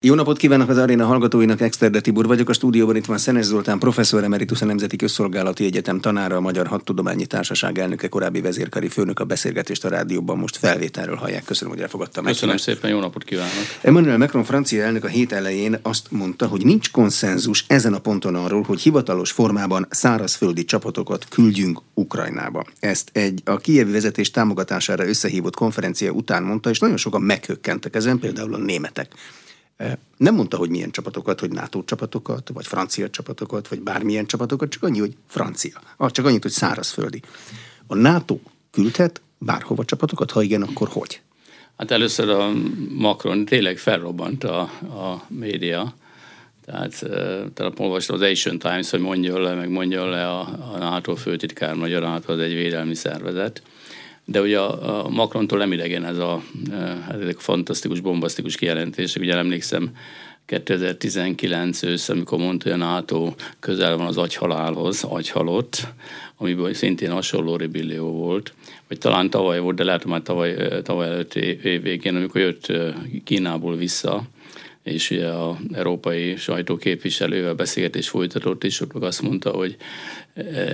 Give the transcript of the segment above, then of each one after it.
Jó napot kívánok az aréna hallgatóinak, Exterde Tibur vagyok. A stúdióban itt van Szenes Zoltán, professzor emeritus a Nemzeti Közszolgálati Egyetem tanára, a Magyar Hadtudományi Társaság elnöke, korábbi vezérkari főnök a beszélgetést a rádióban most felvételről hallják. Köszönöm, hogy elfogadtam. Köszönöm meg. szépen, jó napot kívánok. Emmanuel Macron francia elnök a hét elején azt mondta, hogy nincs konszenzus ezen a ponton arról, hogy hivatalos formában szárazföldi csapatokat küldjünk Ukrajnába. Ezt egy a kievi vezetés támogatására összehívott konferencia után mondta, és nagyon sokan meghökkentek ezen, például a németek. Nem mondta, hogy milyen csapatokat, hogy NATO csapatokat, vagy francia csapatokat, vagy bármilyen csapatokat, csak annyi, hogy francia. Ah, csak annyit, hogy szárazföldi. A NATO küldhet bárhova csapatokat, ha igen, akkor hogy? Hát először a Macron tényleg felrobbant a, a média, tehát tehát olvastam az Asian Times, hogy mondjon le, meg mondjon le a, a NATO főtitkár, magyar NATO az egy védelmi szervezet, de ugye a, a Macrontól nem idegen ez a, ez a fantasztikus, bombasztikus kijelentés. Ugye emlékszem, 2019 ősz, amikor mondta, hogy a NATO közel van az agyhalálhoz, agyhalott, amiből szintén hasonló ribillió volt, vagy talán tavaly volt, de lehet, már tavaly, tavaly előtt év végén, amikor jött Kínából vissza, és ugye a európai sajtóképviselővel beszélgetés folytatott, és ott azt mondta, hogy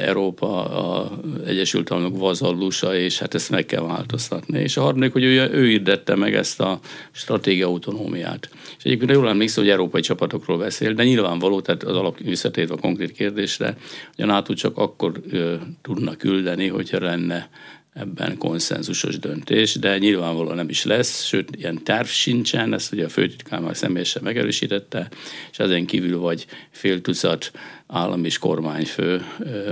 Európa a Egyesült Államok vazallusa, és hát ezt meg kell változtatni. És a harmadik, hogy ő, ő irdette meg ezt a stratégia autonómiát. És egyébként jól emlékszem, hogy európai csapatokról beszél, de nyilvánvaló, tehát az alap visszatérve a konkrét kérdésre, hogy a NATO csak akkor ö, tudna küldeni, hogyha lenne ebben konszenzusos döntés, de nyilvánvalóan nem is lesz, sőt, ilyen terv sincsen, ezt ugye a főtitkár már személyesen megerősítette, és ezen kívül vagy fél tucat állam és kormányfő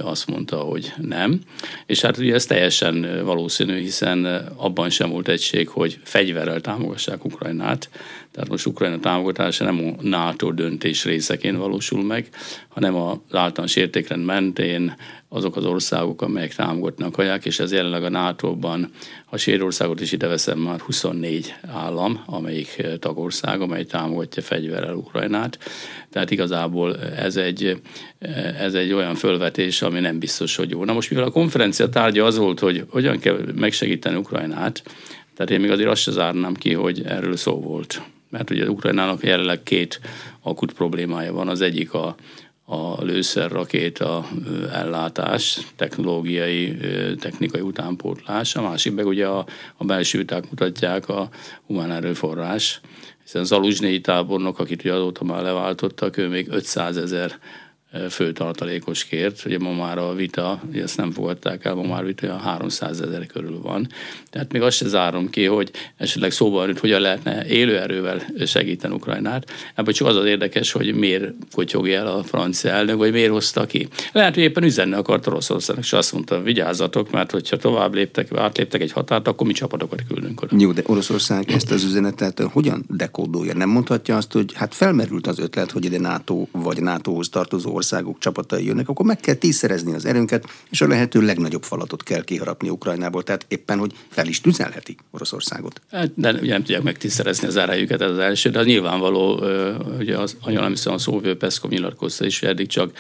azt mondta, hogy nem. És hát ugye ez teljesen valószínű, hiszen abban sem volt egység, hogy fegyverrel támogassák Ukrajnát, tehát most Ukrajna támogatása nem a NATO döntés részeként valósul meg, hanem az általános értékrend mentén azok az országok, amelyek támogatnak haják, és ez jelenleg a NATO-ban, ha Sérországot is ide veszem, már 24 állam, amelyik tagország, amely támogatja fegyverrel Ukrajnát. Tehát igazából ez egy, ez egy olyan fölvetés, ami nem biztos, hogy jó. Na most mivel a konferencia tárgya az volt, hogy hogyan kell megsegíteni Ukrajnát, tehát én még azért azt se zárnám ki, hogy erről szó volt. Mert ugye Ukrajnának jelenleg két akut problémája van. Az egyik a, a lőszerrakéta ellátás, technológiai, technikai utánpótlás, a másik meg ugye a, a belső viták mutatják a humán erőforrás, hiszen Zaluzsnyi tábornok, akit ugye azóta már leváltottak, ő még 500 ezer főtartalékos kért, ugye ma már a vita, ugye ezt nem fogadták el, ma már vita olyan 300 ezer körül van. Tehát még azt se zárom ki, hogy esetleg szóban hogy hogyan lehetne élőerővel segíteni Ukrajnát. Ebből csak az az érdekes, hogy miért kotyogja el a francia elnök, vagy miért hozta ki. Lehet, hogy éppen üzenni akart Oroszországnak, és azt mondta, vigyázzatok, mert hogyha tovább léptek, átléptek egy határt, akkor mi csapatokat küldünk oda. Jó, de Oroszország ezt az üzenetet hogyan dekódolja? Nem mondhatja azt, hogy hát felmerült az ötlet, hogy ide NATO vagy NATO-hoz tartozó országok csapatai jönnek, akkor meg kell tízszerezni az erőnket, és a lehető legnagyobb falatot kell kiharapni Ukrajnából. Tehát éppen, hogy fel is tüzelheti Oroszországot. Hát, de ugye nem tudják megtiszterezni az erejüket, ez az első, de az nyilvánvaló, ugye az, nem hiszem a Szóvő Peszkov nyilatkozta is, eddig csak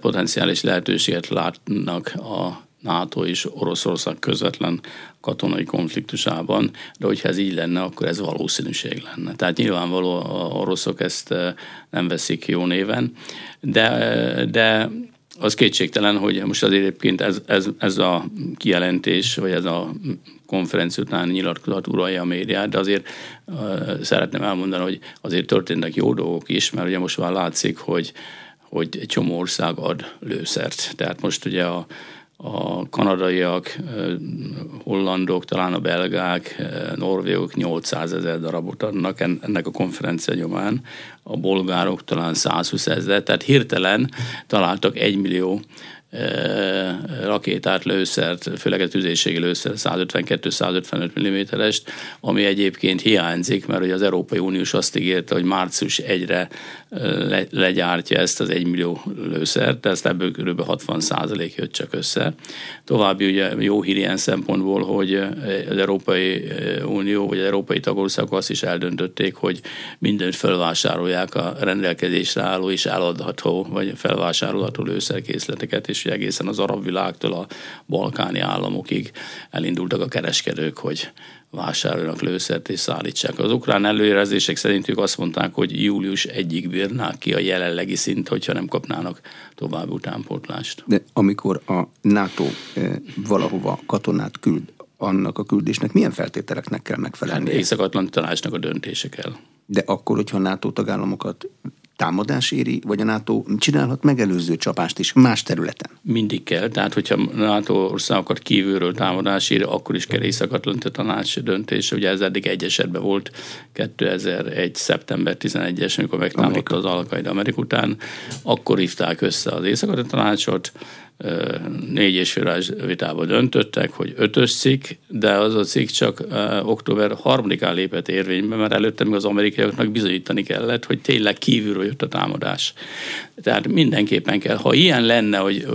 potenciális lehetőséget látnak a NATO és Oroszország közvetlen katonai konfliktusában, de hogyha ez így lenne, akkor ez valószínűség lenne. Tehát nyilvánvaló a oroszok ezt nem veszik jó néven, de, de az kétségtelen, hogy most azért egyébként ez, ez, ez a kijelentés, vagy ez a konferencia után nyilatkozat uralja a médiát, de azért uh, szeretném elmondani, hogy azért történnek jó dolgok is, mert ugye most már látszik, hogy, hogy egy csomó ország ad lőszert. Tehát most ugye a, a kanadaiak, hollandok, talán a belgák, norvégok 800 ezer darabot adnak ennek a konferencia nyomán, a bolgárok talán 120 ezer, tehát hirtelen találtak 1 millió rakétát, lőszert, főleg a tüzérségi lőszer 152-155 mm-est, ami egyébként hiányzik, mert ugye az Európai Uniós azt ígérte, hogy március 1-re le, legyártja ezt az 1 millió lőszert, ezt ebből kb. 60 százalék jött csak össze. További ugye jó hír ilyen szempontból, hogy az Európai Unió vagy az Európai tagországok azt is eldöntötték, hogy mindent felvásárolják a rendelkezésre álló és eladható vagy felvásárolható lőszerkészleteket, és egészen az arab világtól a balkáni államokig elindultak a kereskedők, hogy vásároljanak lőszert és szállítsák. Az ukrán előjelzések szerint ők azt mondták, hogy július egyik bírnák ki a jelenlegi szint, hogyha nem kapnának további utánpótlást. De amikor a NATO eh, valahova katonát küld, annak a küldésnek milyen feltételeknek kell megfelelni? Hát Észak-Atlanti Tanácsnak a döntése kell. De akkor, hogyha a NATO tagállamokat támadás éri, vagy a NATO csinálhat megelőző csapást is más területen? Mindig kell, tehát hogyha NATO országokat kívülről támadás éri, akkor is kell Észak-Atlanti Tanács döntése. Ugye ez eddig egy esetben volt 2001. szeptember 11-es, amikor megtámadta az Alkaida Amerik után, akkor hívták össze az Észak-Atlanti Tanácsot, négy és fél vitában döntöttek, hogy ötös cikk, de az a cikk csak október harmadikán lépett érvénybe, mert előtte még az amerikaiaknak bizonyítani kellett, hogy tényleg kívülről jött a támadás. Tehát mindenképpen kell. Ha ilyen lenne, hogy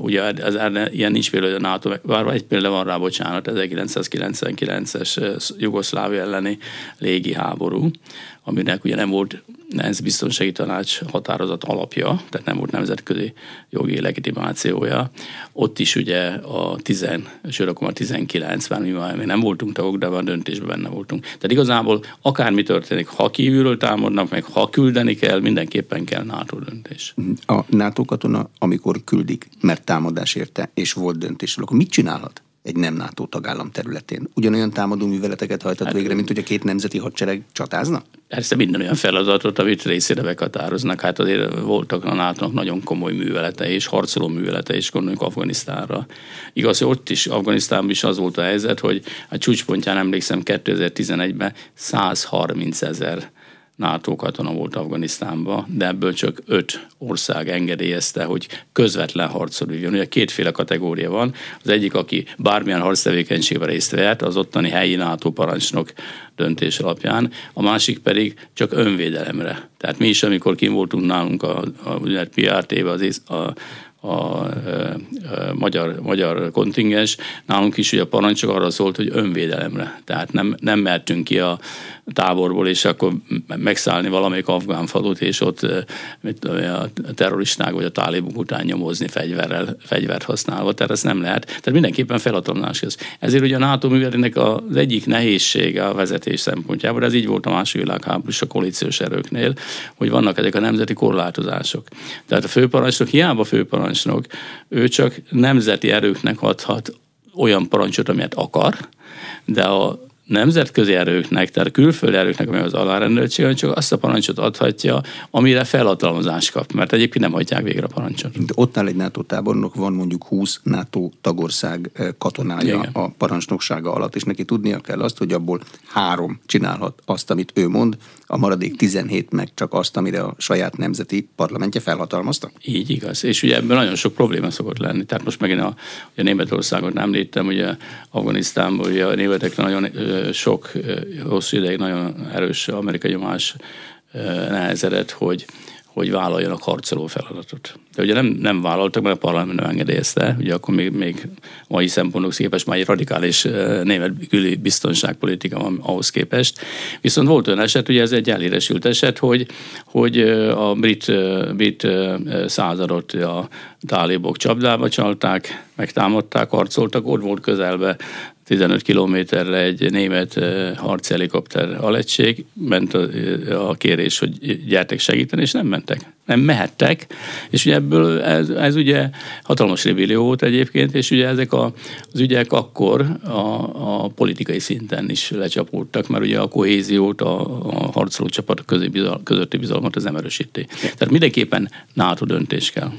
ugye az, ilyen nincs például a NATO, bár egy példa van rá, bocsánat, 1999-es Jugoszlávia elleni légi háború, aminek ugye nem volt ENSZ biztonsági tanács határozat alapja, tehát nem volt nemzetközi jogi legitimációja. Ott is ugye a 10, sőt akkor már 19, már mi már nem voltunk tagok, de a döntésben benne voltunk. Tehát igazából akármi történik, ha kívülről támadnak meg, ha küldeni kell, mindenképpen kell NATO döntés. A NATO katona, amikor küldik, mert támadás érte, és volt döntés, akkor mit csinálhat? Egy nem NATO tagállam területén. Ugyanolyan támadó műveleteket hajtott hát, végre, mint hogy a két nemzeti hadsereg csatázna? Persze minden olyan feladatot, amit részére meghatároznak. Hát azért voltak a nato nagyon komoly művelete és harcoló művelete is, gondoljunk Afganisztánra. Igaz, hogy ott is, Afganisztánban is az volt a helyzet, hogy a csúcspontján emlékszem 2011-ben 130 ezer NATO katona volt Afganisztánban, de ebből csak öt ország engedélyezte, hogy közvetlen harcoljon. Ugye kétféle kategória van. Az egyik, aki bármilyen harctevékenységben részt vehet, az ottani helyi NATO parancsnok döntés alapján, a másik pedig csak önvédelemre. Tehát mi is, amikor kim voltunk nálunk a, a, a PRT-be, az, a, a, a, a magyar, magyar kontingens, nálunk is ugye a parancsok arra szólt, hogy önvédelemre. Tehát nem, nem mertünk ki a táborból, és akkor megszállni valamelyik afgán falut, és ott mit, a terroristák vagy a tálibuk után nyomozni fegyverrel, fegyvert használva. Tehát ez nem lehet. Tehát mindenképpen felhatalmazás ez. Ezért ugye a NATO művelének az egyik nehézsége a vezetés szempontjából, ez így volt a második világháború a koalíciós erőknél, hogy vannak ezek a nemzeti korlátozások. Tehát a főparancsnok hiába főparancsnok, ő csak nemzeti erőknek adhat olyan parancsot, amilyet akar, de a nemzetközi erőknek, tehát a külföldi erőknek, amely az alárendeltség, csak azt a parancsot adhatja, amire felhatalmazást kap, mert egyébként nem hagyják végre a parancsot. De ott áll egy NATO tábornok, van mondjuk 20 NATO tagország eh, katonája Igen. a parancsnoksága alatt, és neki tudnia kell azt, hogy abból három csinálhat azt, amit ő mond, a maradék 17 meg csak azt, amire a saját nemzeti parlamentje felhatalmazta? Így igaz. És ugye ebben nagyon sok probléma szokott lenni. Tehát most megint a, a Németországot nem léptem, ugye Afganisztánból ugye a németekre nagyon sok, hosszú ideig nagyon erős amerikai nyomás nehezedett, hogy hogy vállaljanak harcoló feladatot. De ugye nem, nem vállaltak, mert a parlament nem engedélyezte, ugye akkor még, még mai szempontok képest már egy radikális német küli biztonságpolitika van ahhoz képest. Viszont volt olyan eset, ugye ez egy eléresült eset, hogy, hogy a brit, brit századot a tálibok csapdába csalták, megtámadták, harcoltak, ott volt közelbe 15 kilométerre egy német harchelikopter alegység, ment a, a kérés, hogy gyertek segíteni, és nem mentek. Nem mehettek, és ugye ebből ez, ez ugye hatalmas rebellió volt egyébként, és ugye ezek a, az ügyek akkor a, a politikai szinten is lecsapódtak, mert ugye a kohéziót, a, a harcoló csapatok közötti bizalmat az nem. Tehát mindenképpen NATO döntés kell.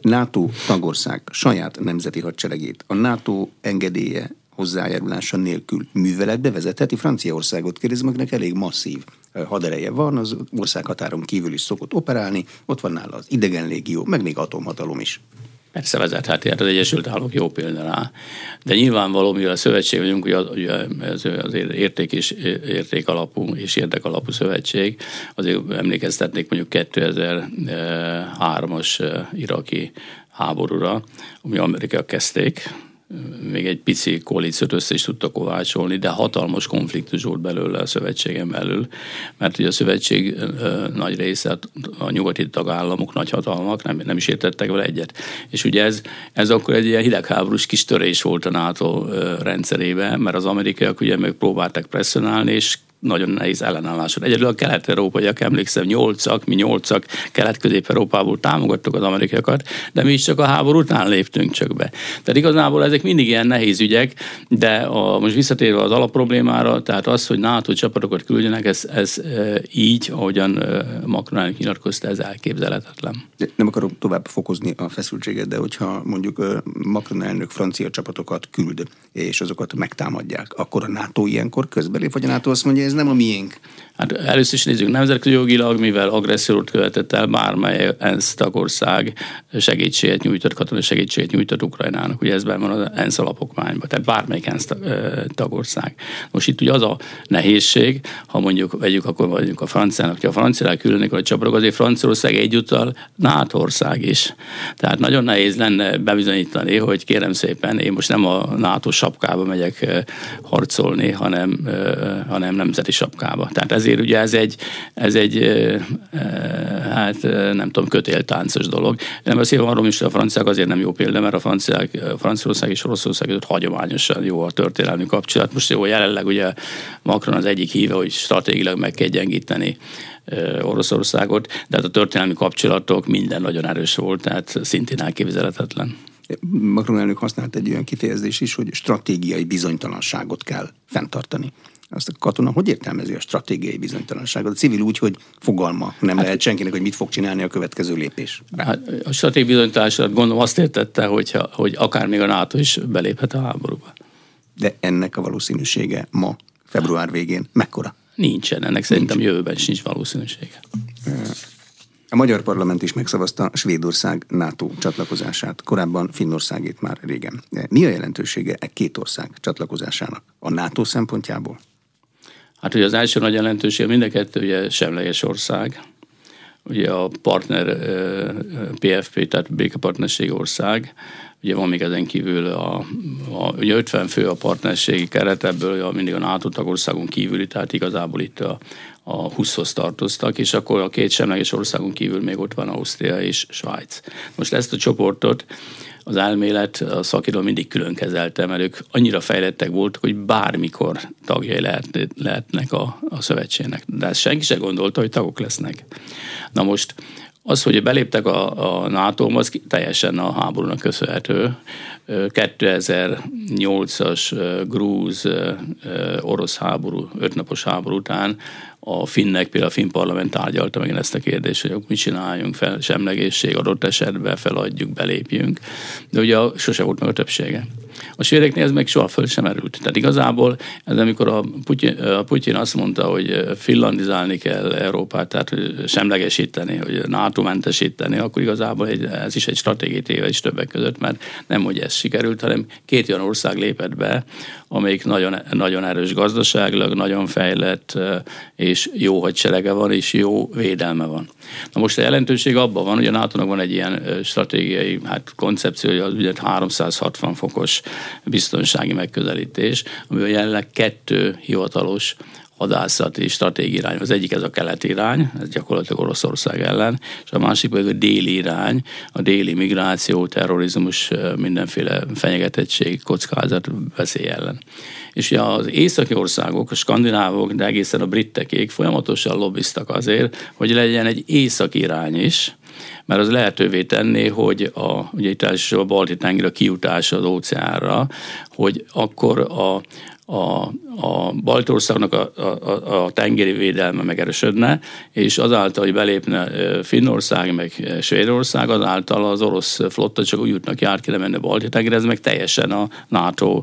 NATO tagország saját nemzeti hadseregét, a NATO engedélye hozzájárulása nélkül műveletbe vezetheti. Franciaországot kérdezem, akinek elég masszív hadereje van, az országhatáron kívül is szokott operálni, ott van nála az idegen légió, meg még atomhatalom is. Persze vezetheti, hát az Egyesült Államok jó példa rá. De nyilvánvaló, mivel a szövetség vagyunk, ugye ez az érték és érték alapú és érdek alapú szövetség, azért emlékeztetnék mondjuk 2003-as iraki háborúra, ami Amerika kezdték, még egy pici koalíciót össze is tudta kovácsolni, de hatalmas konfliktus volt belőle a szövetségen belül, mert ugye a szövetség nagy része, a nyugati tagállamok, nagy hatalmak nem, nem is értettek vele egyet. És ugye ez, ez akkor egy ilyen hidegháborús kis törés volt a NATO rendszerében, mert az amerikaiak ugye meg próbálták presszionálni, és nagyon nehéz ellenálláson. Egyedül a kelet-európaiak, emlékszem, nyolcak, mi nyolcak kelet-közép-európából támogattuk az amerikaiakat, de mi is csak a háború után léptünk csak be. Tehát igazából ezek mindig ilyen nehéz ügyek, de a, most visszatérve az alapproblémára, tehát az, hogy NATO csapatokat küldjenek, ez, ez e, így, ahogyan e, elnök nyilatkozta, ez elképzelhetetlen. Nem akarok tovább fokozni a feszültséget, de hogyha mondjuk e, Macron elnök francia csapatokat küld, és azokat megtámadják, akkor a NATO ilyenkor közbelép, vagy a NATO azt mondja, ez nem a miénk. Hát először is nézzük, nemzetközi jogilag, mivel agressziót követett el, bármely ENSZ tagország segítséget nyújtott, katonai segítséget nyújtott Ukrajnának. Ugye ez van az ENSZ alapokmányban, tehát bármelyik ENSZ tagország. Most itt ugye az a nehézség, ha mondjuk vegyük, akkor vagyunk a franciának, hogy a franciák különnek a csapatok, azért Franciaország egyúttal NATO ország is. Tehát nagyon nehéz lenne bebizonyítani, hogy kérem szépen, én most nem a NATO sapkába megyek harcolni, hanem, hanem nemzeti sapkába. Tehát ezért ugye ez egy, ez egy hát nem tudom, kötéltáncos dolog. Nem beszélve arról is, hogy a franciák azért nem jó példa, mert a franciák, Franciaország és Oroszország között hagyományosan jó a történelmi kapcsolat. Most jó, jelenleg ugye Macron az egyik híve, hogy stratégilag meg kell gyengíteni Oroszországot, de hát a történelmi kapcsolatok minden nagyon erős volt, tehát szintén elképzelhetetlen. Macron elnök használt egy olyan kifejezés is, hogy stratégiai bizonytalanságot kell fenntartani azt a katona hogy értelmezi a stratégiai bizonytalanságot? A civil úgy, hogy fogalma nem hát, lehet senkinek, hogy mit fog csinálni a következő lépés. Hát a stratégiai bizonytalanságot gondolom azt értette, hogyha, hogy akár még a NATO is beléphet a háborúba. De ennek a valószínűsége ma, február végén mekkora? Nincsen, ennek szerintem Nincs. jövőben sincs valószínűsége. A magyar parlament is megszavazta Svédország NATO csatlakozását, korábban Finnországét már régen. Mi a jelentősége e két ország csatlakozásának a NATO szempontjából? Hát ugye az első nagy jelentőség, mind a kettő ugye semleges ország, ugye a partner PFP, tehát békepartnerség ország, ugye van még ezen kívül a, a ugye 50 fő a partnerségi keret, ebből mindig a NATO tagországon kívüli, tehát igazából itt a, a 20-hoz tartoztak, és akkor a két semleges országon kívül még ott van Ausztria és Svájc. Most ezt a csoportot az elmélet a szakiról mindig külön kezelte, mert ők annyira fejlettek voltak, hogy bármikor tagjai lehet, lehetnek a, a szövetségnek. De ezt senki se gondolta, hogy tagok lesznek. Na most az, hogy beléptek a, a nato az teljesen a háborúnak köszönhető. 2008-as grúz orosz háború, ötnapos háború után a finnek, például a finn parlament tárgyalta meg ezt a kérdést, hogy mit csináljunk, fel, semlegészség adott esetben feladjuk, belépjünk. De ugye sose volt meg a többsége. A svédeknél ez meg soha föl sem erült. Tehát igazából ez amikor a Putyin, a Putyin azt mondta, hogy finlandizálni kell Európát, tehát semlegesíteni, hogy NATO mentesíteni, akkor igazából egy, ez is egy stratégiai téve is többek között, mert nem, hogy ez sikerült, hanem két olyan ország lépett be, amelyik nagyon, nagyon erős gazdaságilag, nagyon fejlett, és jó hadserege van, és jó védelme van. Na most a jelentőség abban van, hogy a nato van egy ilyen stratégiai hát koncepciója, az ugye 360 fokos biztonsági megközelítés, ami jelenleg kettő hivatalos hadászati stratégiai irány. Az egyik ez a keleti irány, ez gyakorlatilag Oroszország ellen, és a másik pedig a déli irány, a déli migráció, terrorizmus, mindenféle fenyegetettség, kockázat, veszély ellen. És ugye az északi országok, a skandinávok, de egészen a britekék folyamatosan lobbiztak azért, hogy legyen egy északi irány is, mert az lehetővé tenné, hogy a, ugye itt a balti tenger a kiutás az óceánra, hogy akkor a, a, a Baltországnak a, a, a tengeri védelme megerősödne, és azáltal, hogy belépne Finnország, meg Svédország, azáltal az orosz flotta csak úgy jutnak jár ki lemenne balti tengerre, ez meg teljesen a NATO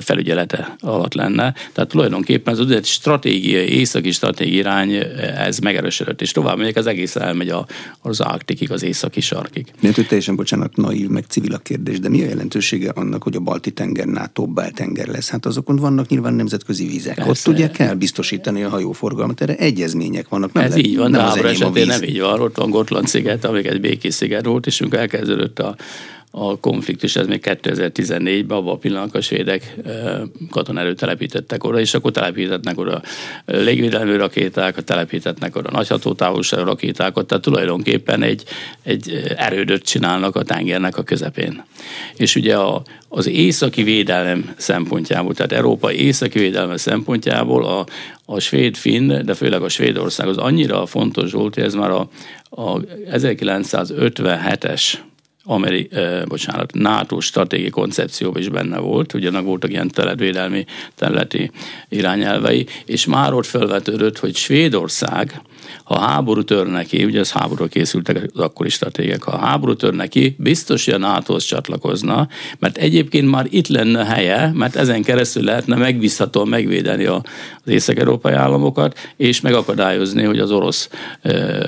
felügyelete alatt lenne. Tehát tulajdonképpen az egy stratégiai, északi stratégiai irány, ez megerősödött, és tovább megyek, az egész elmegy a, az Arktikig, az északi sarkig. Nem hogy teljesen bocsánat, naív, meg civil a kérdés, de mi a jelentősége annak, hogy a balti tenger NATO beltenger lesz? Hát azokon vannak nyilván nemzetközi vizek. Persze. Ott ugye kell biztosítani a hajóforgalmat, erre egyezmények vannak. Nem Ez le, így van, nem de esetén nem így van. Ott van Gotland sziget, amik egy békés sziget volt, és amikor elkezdődött a a konfliktus, ez még 2014-ben, abban a pillanatban a svédek katonerőt telepítettek oda, és akkor telepítetnek oda légvédelmi rakétákat, telepítetnek oda nagyhatótávolságú rakétákat, tehát tulajdonképpen egy, egy erődöt csinálnak a tengernek a közepén. És ugye a, az északi védelem szempontjából, tehát Európa északi védelme szempontjából a, a svéd-finn, de főleg a Svédország az annyira fontos volt, hogy ez már a, a 1957-es Ameri, eh, bocsánat, NATO stratégiai koncepcióban is benne volt, ugyanak voltak ilyen területvédelmi területi irányelvei, és már ott felvetődött, hogy Svédország ha háború tör neki, ugye az háborúra készültek az akkori stratégiák, ha háború tör neki, biztos, hogy a nato csatlakozna, mert egyébként már itt lenne helye, mert ezen keresztül lehetne megbízhatóan megvédeni az észak-európai államokat, és megakadályozni, hogy az orosz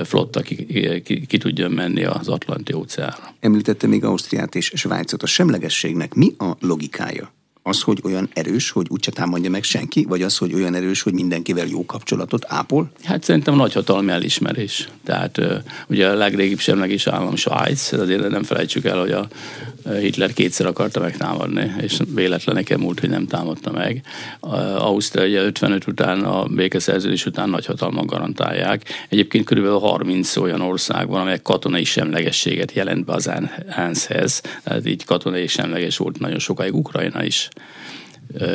flotta ki, ki, ki tudjon menni az Atlanti óceánra. Említette még Ausztriát és Svájcot. A semlegességnek mi a logikája? Az, hogy olyan erős, hogy úgyse támadja meg senki, vagy az, hogy olyan erős, hogy mindenkivel jó kapcsolatot ápol? Hát szerintem nagyhatalmi elismerés. Tehát ugye a legrégibb semleges állam Svájc, azért nem felejtsük el, hogy a Hitler kétszer akarta megtámadni, és véletlen nekem múlt, hogy nem támadta meg. Ausztria ugye 55 után, a békeszerződés után nagyhatalmak garantálják. Egyébként körülbelül 30 olyan ország van, amelyek katonai semlegességet jelent be az ENSZ-hez. Tehát így katonai semleges volt nagyon sokáig Ukrajna is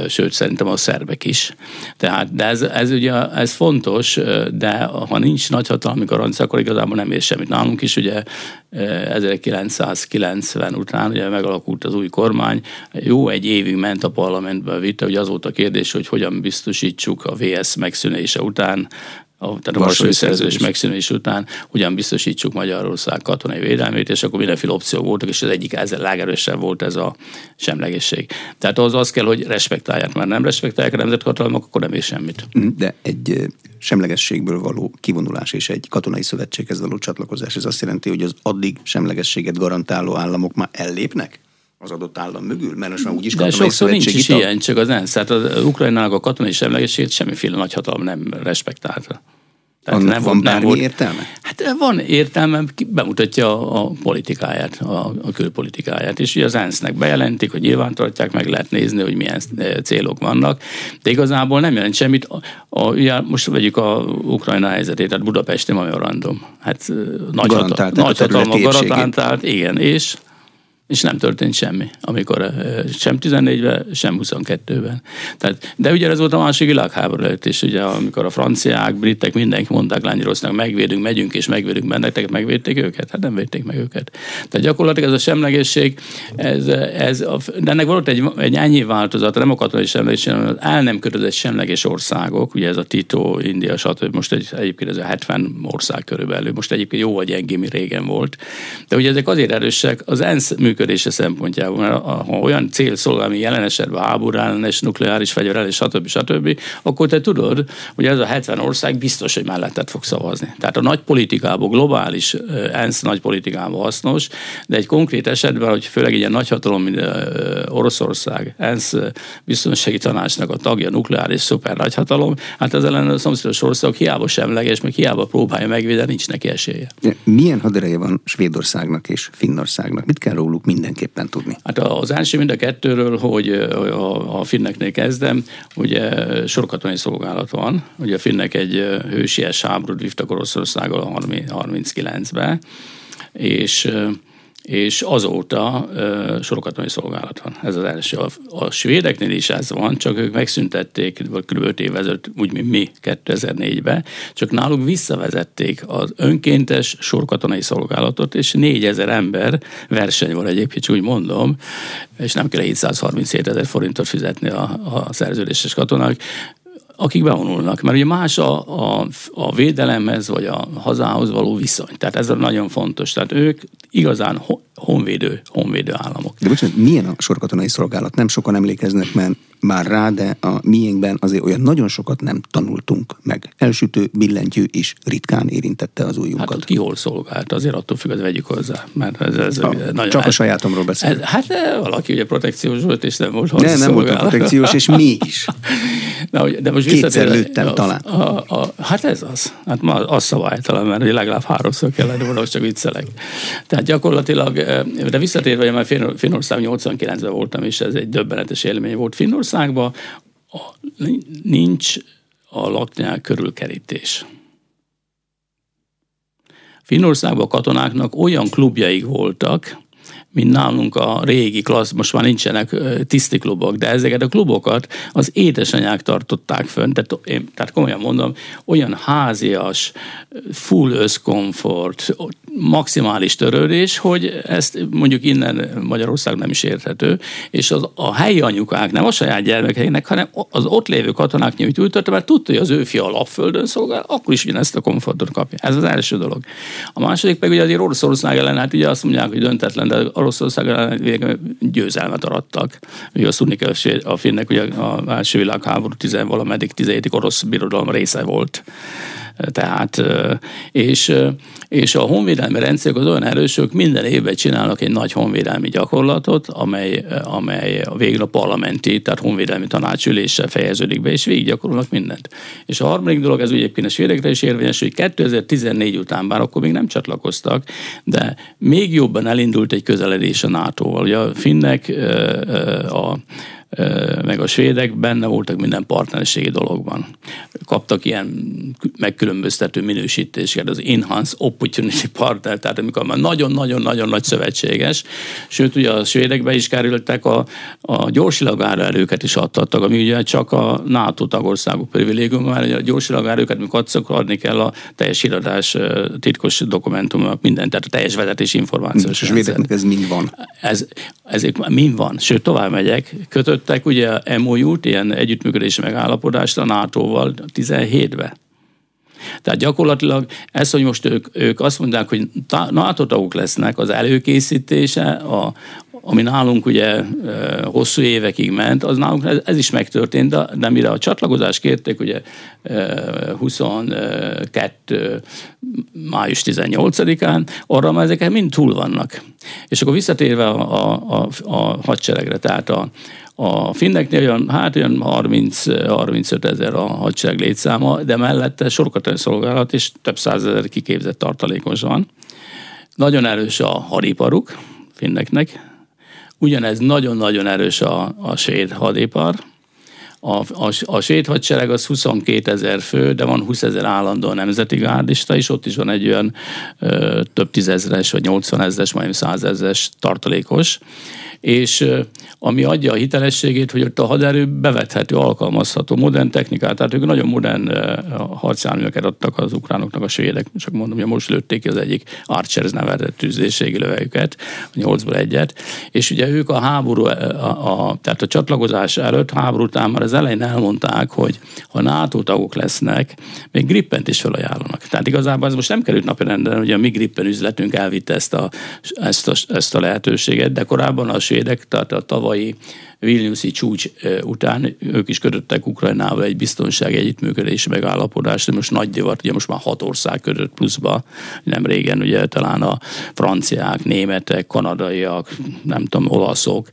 sőt szerintem a szerbek is. Tehát, de ez, ez ugye ez fontos, de ha nincs nagyhatalmi garancia, akkor igazából nem ér semmit. Nálunk is ugye 1990 után ugye megalakult az új kormány, jó egy évig ment a parlamentbe a vita, hogy az volt a kérdés, hogy hogyan biztosítsuk a VS megszűnése után a, tehát a Varsói Szerződés megszűnés után hogyan biztosítsuk Magyarország katonai védelmét, és akkor mindenféle opció voltak, és az egyik ezzel legerősebb volt ez a semlegesség. Tehát az az kell, hogy respektálják, mert nem respektálják a nemzethatalmak, akkor nem ér semmit. Mm, de egy semlegességből való kivonulás és egy katonai szövetséghez való csatlakozás, ez azt jelenti, hogy az addig semlegességet garantáló államok már ellépnek? Az adott állam mögül, mert most már úgyis De sokszor nincs is ilyen, csak az ENSZ. Tehát az Ukrajnának a katonai semlegességet semmiféle nagyhatalom nem respektálta. Tehát Annak nem, van bármi volt, értelme? Hát van értelme, bemutatja a politikáját, a, a külpolitikáját, és ugye az ENSZ-nek bejelentik, hogy nyilvántartják, meg lehet nézni, hogy milyen célok vannak, de igazából nem jelent semmit. A, a, ugye most vegyük a Ukrajna helyzetét, tehát Budapesti memorandum. Hát nagy, hatal, nagy hatalma garantált, igen, és és nem történt semmi, amikor sem 14-ben, sem 22-ben. Tehát, de ugye ez volt a másik világháború előtt is, ugye amikor a franciák, britek, mindenki mondták Lengyelországnak, megvédünk, megyünk és megvédünk benneteket, megvédték őket? Hát nem védték meg őket. Tehát gyakorlatilag ez a semlegesség, ez, ez de ennek volt egy, egy ennyi változat, nem a katonai semlegesség, hanem az el nem kötözött semleges országok, ugye ez a Tito, India, stb. Most egy, egyébként ez a 70 ország körülbelül, most egyébként jó vagy gyengé, mi régen volt. De ugye ezek azért erősek, az ENSZ működése szempontjából, mert ha olyan cél szolgál, ami jelen esetben háború ellenes, nukleáris fegyver stb. stb., akkor te tudod, hogy ez a 70 ország biztos, hogy mellettet fog szavazni. Tehát a nagy politikából, globális ENSZ nagy politikában hasznos, de egy konkrét esetben, hogy főleg egy ilyen nagyhatalom, mint Oroszország, ENSZ biztonsági tanácsnak a tagja, nukleáris szuper nagyhatalom, hát ez ellen a szomszédos országok hiába semleges, meg hiába próbálja megvédeni, nincs neki esélye. Milyen hadereje van Svédországnak és Finnországnak? Mit kell róluk mindenképpen tudni? Hát az első mind a kettőről, hogy a, a finneknél kezdem, ugye sorkatonai szolgálat van. Ugye a finnek egy hősies háborút vívtak Oroszországgal 39-ben, és és azóta uh, sorokatonai szolgálat van. Ez az első. A, a svédeknél is ez van, csak ők megszüntették kb. 5 évvel ezelőtt, úgy, mint mi 2004-ben, csak náluk visszavezették az önkéntes sorkatonai szolgálatot, és 4000 ember verseny van egyébként, úgy mondom, és nem kell 737 ezer forintot fizetni a, a szerződéses katonák, akik bevonulnak. Mert ugye más a, a, a védelemhez, vagy a hazához való viszony. Tehát ez nagyon fontos. Tehát ők igazán honvédő, honvédő államok. De bocsánat, milyen a sorkatonai szolgálat? Nem sokan emlékeznek, mert már rá, de a miénkben azért olyan nagyon sokat nem tanultunk meg. Elsütő, billentyű is ritkán érintette az ujjunkat. Hát ki hol szolgált, azért attól függ, hogy vegyük hozzá. Mert ez, ez a, nagyon, csak a sajátomról beszél. Ez, hát valaki ugye protekciós volt, és nem volt hozzá. Nem, nem volt a protekciós, és mégis. Na, de most Kétszer lőttem a, talán. A, a, a, hát ez az. Hát ma az szabálytalan, mert ugye legalább háromszor kellett volna, csak viccelek. Tehát gyakorlatilag, de visszatérve, hogy már Finnország 89-ben voltam, és ez egy döbbenetes élmény volt. Finnországban a, nincs a laknyák körülkerítés. Finnországban a katonáknak olyan klubjaik voltak, mint nálunk a régi klassz, most már nincsenek tiszti klubok, de ezeket a klubokat az édesanyák tartották fönn. Tehát, én, tehát komolyan mondom, olyan házias, full összkomfort, maximális törődés, hogy ezt mondjuk innen Magyarország nem is érthető, és az, a helyi anyukák nem a saját gyermekeinek, hanem az ott lévő katonák nyújtottak, mert tudta, hogy az ő fia alapföldön szolgál, akkor is ugyanezt a komfortot kapja. Ez az első dolog. A második pedig ugye azért Oroszország ellen, hát ugye azt mondják, hogy döntetlen, de Oroszország ellen győzelmet arattak. Ugye azt tudni kell, a finnek ugye a első világháború 10 valameddig 17 orosz birodalom része volt tehát, és, és a honvédelmi rendszerek az olyan erősök, minden évben csinálnak egy nagy honvédelmi gyakorlatot, amely, amely a végül a parlamenti, tehát honvédelmi tanácsüléssel fejeződik be, és végig gyakorolnak mindent. És a harmadik dolog, ez egyébként a svédekre is érvényes, hogy 2014 után, bár akkor még nem csatlakoztak, de még jobban elindult egy közeledés a NATO-val. Ugye a finnek a meg a svédek benne voltak minden partnerségi dologban. Kaptak ilyen megkülönböztető minősítéseket, az Enhanced Opportunity Partner, tehát amikor már nagyon-nagyon-nagyon nagy szövetséges, sőt ugye a svédekbe is kerültek a, a gyorsilagáró erőket is adtak, ami ugye csak a NATO tagországok privilégium, mert a gyorsilagáró erőket, mikor adni kell a teljes iradás titkos dokumentumok, minden, tehát a teljes vezetés információs. És ez mind van. Ez, ezek mind van. Sőt, tovább megyek, kötött kötöttek ugye MOU-t, ilyen együttműködési megállapodást a NATO-val 17-be. Tehát gyakorlatilag ez, hogy most ők, ők azt mondják, hogy NATO tagok lesznek, az előkészítése, a, ami nálunk ugye hosszú évekig ment, az nálunk ez, ez is megtörtént, de, de mire a csatlakozást kérték, ugye 22. május 18-án, arra már ezek mind túl vannak. És akkor visszatérve a, a, a, a hadseregre, tehát a, a finneknél olyan, hát olyan 30-35 ezer a hadsereg létszáma, de mellette sorkatony szolgálat és több százezer kiképzett tartalékos van. Nagyon erős a hadiparuk finneknek, ugyanez nagyon-nagyon erős a, a svéd hadipar, a, a, a svéd hadsereg az 22 ezer fő, de van 20 ezer állandó nemzeti gárdista is, ott is van egy olyan ö, több tízezres, vagy 80 ezres, majdnem 100 ezres tartalékos, és ami adja a hitelességét, hogy ott a haderő bevethető, alkalmazható, modern technikát, tehát ők nagyon modern harcjárműveket adtak az ukránoknak a svédek, csak mondom, hogy most lőtték az egyik Archers nevezett tűzérségi lövegüket, a nyolcból egyet, és ugye ők a háború, a, a, tehát a csatlakozás előtt, háború után már az elején elmondták, hogy ha NATO tagok lesznek, még grippent is felajánlanak. Tehát igazából ez most nem került napirenden, hogy a mi grippen üzletünk elvitte ezt a, ezt a, ezt a lehetőséget, de korábban a svédek, tehát a tavalyi Vilniuszi csúcs után ők is kötöttek Ukrajnával egy biztonsági együttműködési megállapodást, de most nagy divat, ugye most már hat ország kötött pluszba, nem régen ugye talán a franciák, németek, kanadaiak, nem tudom, olaszok.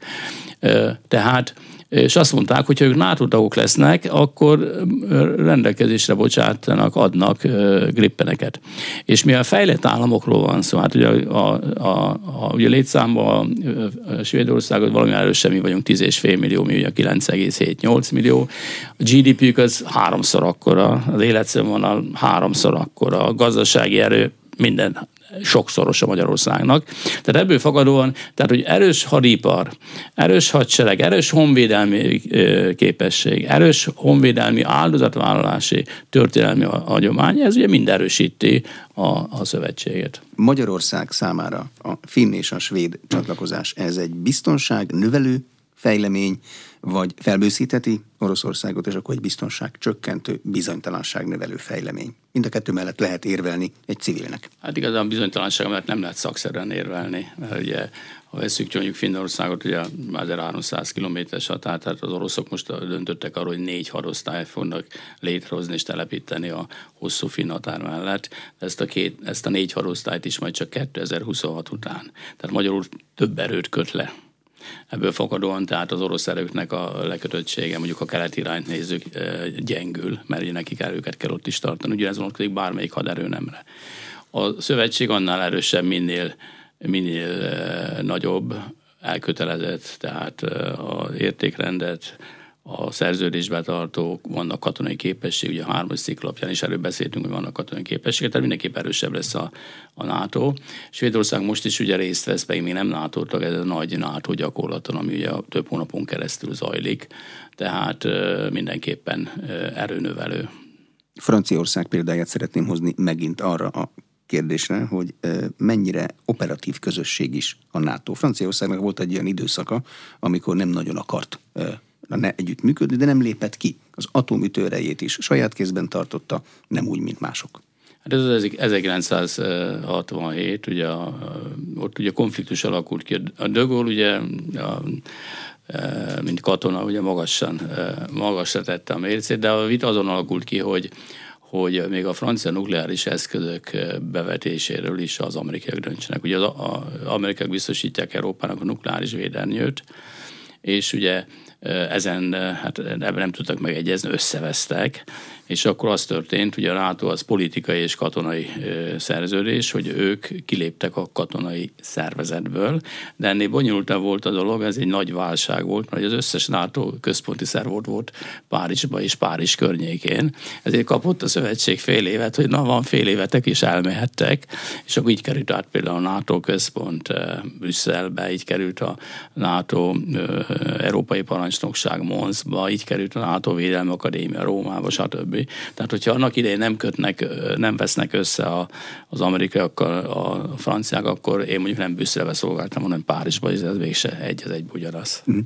Tehát és azt mondták, hogy ha ők NATO tagok lesznek, akkor rendelkezésre bocsátanak, adnak grippeneket. És mivel fejlett államokról van szó, hát ugye a, a, a, ugye létszámban a Svédországot valami erősen mi vagyunk 10,5 millió, mi ugye 9,7-8 millió. A GDP-ük az háromszor akkora, az életszínvonal háromszor akkora, a gazdasági erő minden sokszoros a Magyarországnak. Tehát ebből fakadóan, tehát hogy erős hadipar, erős hadsereg, erős honvédelmi képesség, erős honvédelmi áldozatvállalási történelmi hagyomány, ez ugye mind erősíti a, a szövetséget. Magyarország számára a finn és a svéd csatlakozás, ez egy biztonság növelő fejlemény, vagy felbőszítheti Oroszországot, és akkor egy biztonság csökkentő, bizonytalanság növelő fejlemény. Mind a kettő mellett lehet érvelni egy civilnek. Hát igazán bizonytalanság mellett nem lehet szakszerűen érvelni, mert ugye ha veszük mondjuk Finnországot, ugye 1300 kilométeres határ, tehát az oroszok most döntöttek arról, hogy négy hadosztályt fognak létrehozni és telepíteni a hosszú finn határ mellett. Ezt a, két, ezt a négy hadosztályt is majd csak 2026 után. Tehát magyarul több erőt köt le Ebből fakadóan tehát az orosz erőknek a lekötöttsége, mondjuk a keleti irányt nézzük, gyengül, mert nekik erőket kell ott is tartani. Ugye ez vonatkozik bármelyik haderő nemre. A szövetség annál erősebb, minél, minél nagyobb, elkötelezett, tehát az értékrendet, a szerződésbe tartók, vannak katonai képesség, ugye a hármas sziklapján is előbb beszéltünk, hogy vannak katonai képességek, tehát mindenképp erősebb lesz a, a NATO. Svédország most is ugye részt vesz, pedig még nem NATO tag, ez a nagy NATO gyakorlaton, ami ugye több hónapon keresztül zajlik, tehát mindenképpen erőnövelő. Franciaország példáját szeretném hozni megint arra a kérdésre, hogy mennyire operatív közösség is a NATO. Franciaországnak volt egy olyan időszaka, amikor nem nagyon akart ne együttműködni, de nem lépett ki. Az atomütőrejét is saját kézben tartotta, nem úgy, mint mások. Hát ez az 1967, ugye a, ott ugye konfliktus alakult ki. A De ugye a, mint katona, ugye magasan, magasra tette a mércét, de a vita azon alakult ki, hogy hogy még a francia nukleáris eszközök bevetéséről is az amerikaiak döntsenek. Ugye az amerikaiak biztosítják Európának a nukleáris védernyőt, és ugye ezen hát nem tudtak megegyezni, összevesztek, és akkor az történt, hogy a NATO az politikai és katonai szerződés, hogy ők kiléptek a katonai szervezetből, de ennél bonyolultabb volt a dolog, ez egy nagy válság volt, mert az összes NATO központi szervot volt Párizsba és Párizs környékén, ezért kapott a szövetség fél évet, hogy na van fél évetek is elmehettek, és akkor így került át például a NATO központ Brüsszelbe, így került a NATO Európai Parancsnokság Monszba, így került a NATO Védelmi Akadémia Rómába, stb. Tehát, hogyha annak idején nem kötnek, nem vesznek össze a, az amerikaiakkal a franciák, akkor én mondjuk nem Brüsszelbe szolgáltam, hanem Párizsba, és ez végse egy, ez egy ugyanaz. Mm.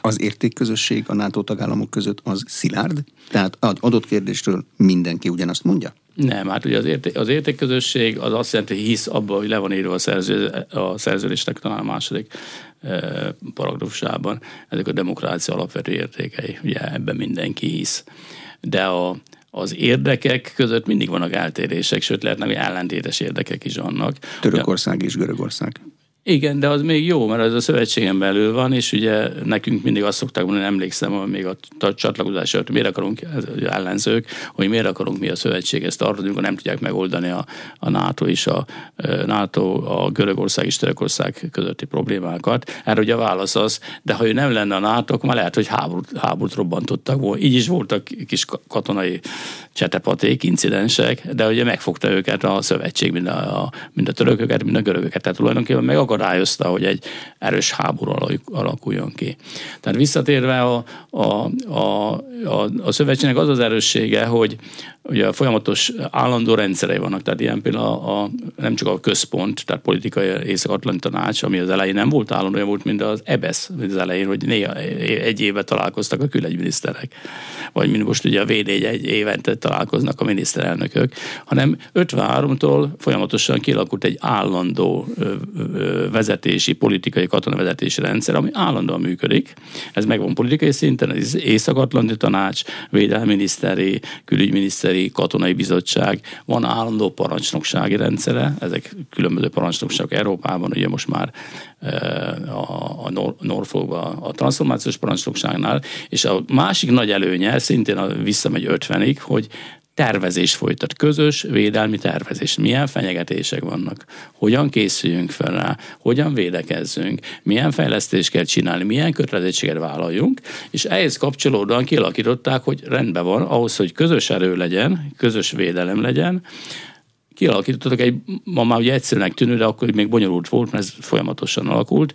Az értékközösség a NATO tagállamok között az szilárd? Tehát adott kérdéstől mindenki ugyanazt mondja? Nem, hát ugye az, érté- az értékközösség az azt jelenti, hogy hisz abban, hogy le van írva a, szerző, a szerződésnek talán a második e, paragrafusában, ezek a demokrácia alapvető értékei, ugye ebben mindenki hisz. De a, az érdekek között mindig vannak eltérések, sőt lehetnek ellentétes érdekek is vannak. Törökország és Görögország. Igen, de az még jó, mert ez a szövetségen belül van, és ugye nekünk mindig azt szokták mondani, emlékszem, hogy még a csatlakozás előtt, miért akarunk ellenzők, hogy miért akarunk mi a szövetséghez tartani, amikor nem tudják megoldani a, a NATO és a NATO, a Görögország és Törökország közötti problémákat. Erre ugye a válasz az, de ha ő nem lenne a NATO, akkor már lehet, hogy háborút, háborút robbantottak volna. Így is voltak kis katonai csetepaték, incidensek, de ugye megfogta őket a szövetség, mind a, a, mind a törököket, mind a görögöket. Tehát tulajdonképpen meg akadályozta, hogy egy erős háború alakuljon ki. Tehát visszatérve a, a, a, a, a szövetségnek az az erőssége, hogy ugye folyamatos állandó rendszerei vannak, tehát ilyen például a, a, nem csak a központ, tehát politikai észak-atlanti tanács, ami az elején nem volt állandó, olyan volt, mint az EBESZ, az elején, hogy néha egy éve találkoztak a külügyminiszterek, vagy mint most ugye a VD egy évente találkoznak a miniszterelnökök, hanem 53-tól folyamatosan kialakult egy állandó vezetési, politikai, katonavezetési rendszer, ami állandóan működik. Ez megvan politikai szinten, az Észak-Atlanti Tanács, Védelminiszteri, Külügyminiszteri, Katonai Bizottság, van állandó parancsnoksági rendszere, ezek különböző parancsnokságok Európában, ugye most már a, a Norfolkban a transformációs parancsnokságnál, és a másik nagy előnye, szintén a, visszamegy 50-ig, hogy tervezés folytat, közös védelmi tervezés. Milyen fenyegetések vannak, hogyan készüljünk fel rá, hogyan védekezzünk, milyen fejlesztést kell csinálni, milyen kötelezettséget vállaljunk, és ehhez kapcsolódóan kialakították, hogy rendben van, ahhoz, hogy közös erő legyen, közös védelem legyen, kialakítottak egy, ma már ugye egyszerűnek tűnő, de akkor még bonyolult volt, mert ez folyamatosan alakult,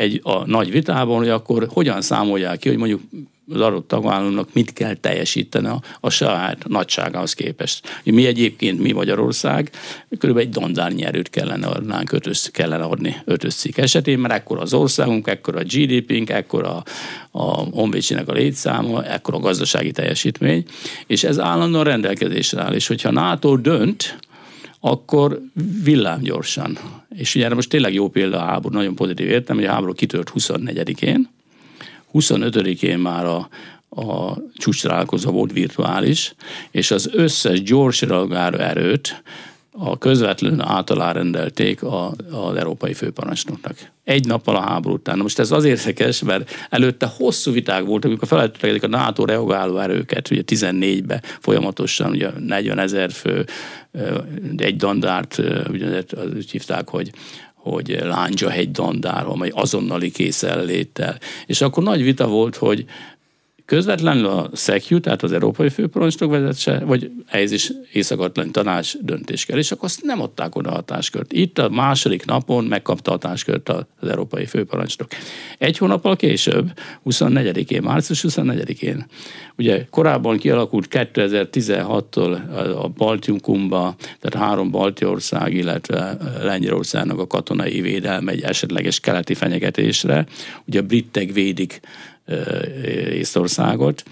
egy a nagy vitában, hogy akkor hogyan számolják ki, hogy mondjuk az adott tagállamnak mit kell teljesíteni a, a saját nagyságához képest. Mi egyébként, mi Magyarország, körülbelül egy dandárnyi erőt kellene adnánk, ötös, kellene adni ötös cikk esetén, mert ekkor az országunk, ekkor a GDP-nk, ekkor a, a honvédségnek a létszáma, ekkor a gazdasági teljesítmény, és ez állandóan rendelkezésre áll, és hogyha NATO dönt, akkor villámgyorsan. És ugye erre most tényleg jó példa a háború, nagyon pozitív értem, hogy a háború kitört 24-én, 25-én már a, a csúcs volt virtuális, és az összes gyors reagáló erőt a közvetlenül átalárendelték a, az európai főparancsnoknak. Egy nappal a háború után. Na most ez azért érdekes, mert előtte hosszú viták voltak, amikor felejtettek a NATO reagáló erőket, ugye 14-be folyamatosan, ugye 40 ezer fő, egy dandárt, ugye úgy hívták, hogy hogy Lándzsa hegy dandár, amely azonnali készenléttel. És akkor nagy vita volt, hogy közvetlenül a SZEKJU, tehát az Európai Főparancsnok vezetse, vagy ez is észak tanács döntés kell, és akkor azt nem adták oda a hatáskört. Itt a második napon megkapta a hatáskört az Európai Főparancsnok. Egy hónappal később, 24-én, március 24-én, ugye korábban kialakult 2016-tól a Baltiumkumba, tehát három balti ország, illetve Lengyelországnak a katonai védelme egy esetleges keleti fenyegetésre, ugye a britek védik Észországot,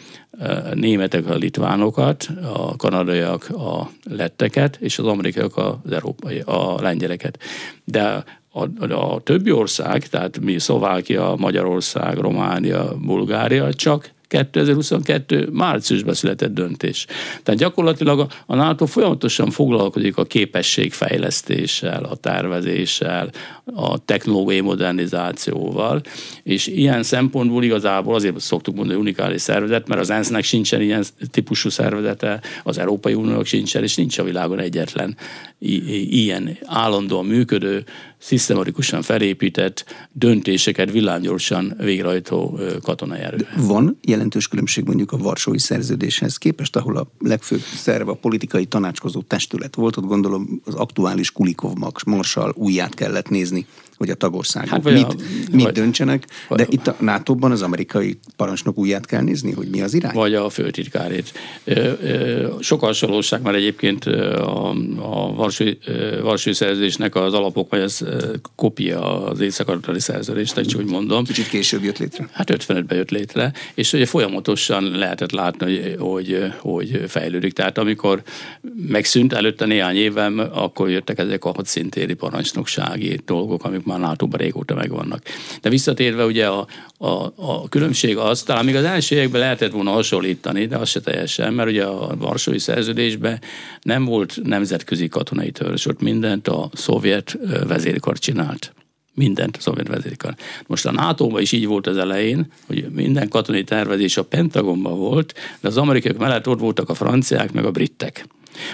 németek a litvánokat, a kanadaiak a letteket, és az amerikaiak az európai, a lengyeleket. De a, a többi ország, tehát mi Szlovákia, Magyarország, Románia, Bulgária csak 2022 márciusban született döntés. Tehát gyakorlatilag a NATO folyamatosan foglalkozik a képességfejlesztéssel, a tervezéssel, a technológiai modernizációval, és ilyen szempontból igazából azért szoktuk mondani, hogy unikális szervezet, mert az ENSZ-nek sincsen ilyen típusú szervezete, az Európai Uniónak sincsen, és nincs a világon egyetlen ilyen állandóan működő, szisztematikusan felépített döntéseket villámgyorsan végrehajtó katonai erő. Van jelentős különbség mondjuk a Varsói szerződéshez képest, ahol a legfőbb szerve a politikai tanácskozó testület volt, ott gondolom az aktuális Kulikov marsal újját kellett nézni hogy a tagországok hát, mit, a, mit vagy, döntsenek, vagy, de itt a NATO-ban az amerikai parancsnok újját kell nézni, hogy mi az irány? Vagy a főtitkárét. Sok hasonlóság már egyébként a, a Varsói, Varsói szerződésnek az alapok, vagy az kopia az észak szerződésnek, csak úgy mondom. Kicsit később jött létre. Hát 55-ben jött létre, és ugye folyamatosan lehetett látni, hogy, hogy, hogy fejlődik. Tehát amikor megszűnt előtte néhány évem, akkor jöttek ezek a hadszintéri parancsnoksági dolgok, amik már nato régóta megvannak. De visszatérve ugye a, a, a különbség az, talán még az első években lehetett volna hasonlítani, de az se teljesen, mert ugye a Varsói szerződésben nem volt nemzetközi katonai törzs, ott mindent a szovjet vezérkar csinált mindent a szovjet vezérkar. Most a nato is így volt az elején, hogy minden katonai tervezés a Pentagonban volt, de az amerikaiak mellett ott voltak a franciák meg a britek.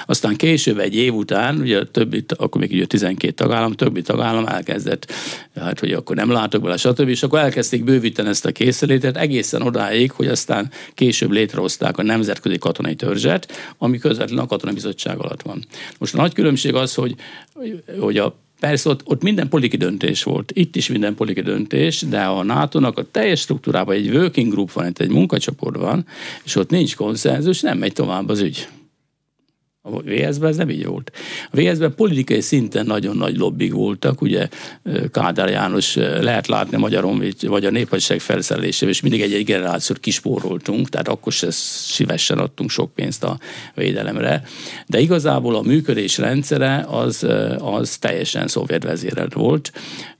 Aztán később egy év után, ugye többi, akkor még ugye 12 tagállam, többi tagállam elkezdett, hát hogy akkor nem látok bele, stb. És akkor elkezdték bővíteni ezt a készelétet egészen odáig, hogy aztán később létrehozták a Nemzetközi Katonai Törzset, ami közvetlenül a Katonai Bizottság alatt van. Most a nagy különbség az, hogy, hogy a Persze ott, ott minden politikai döntés volt, itt is minden politikai döntés, de a NATO-nak a teljes struktúrában egy working group van, egy munkacsoport van, és ott nincs konszenzus, nem megy tovább az ügy. A VSZ-ben ez nem így volt. A VSZ-ben politikai szinten nagyon nagy lobbig voltak, ugye Kádár János lehet látni a Magyaron, vagy a néphadság felszerelésével, és mindig egy-egy generációt kispóroltunk, tehát akkor se szívesen adtunk sok pénzt a védelemre. De igazából a működés rendszere az, az teljesen szovjet vezérelt volt,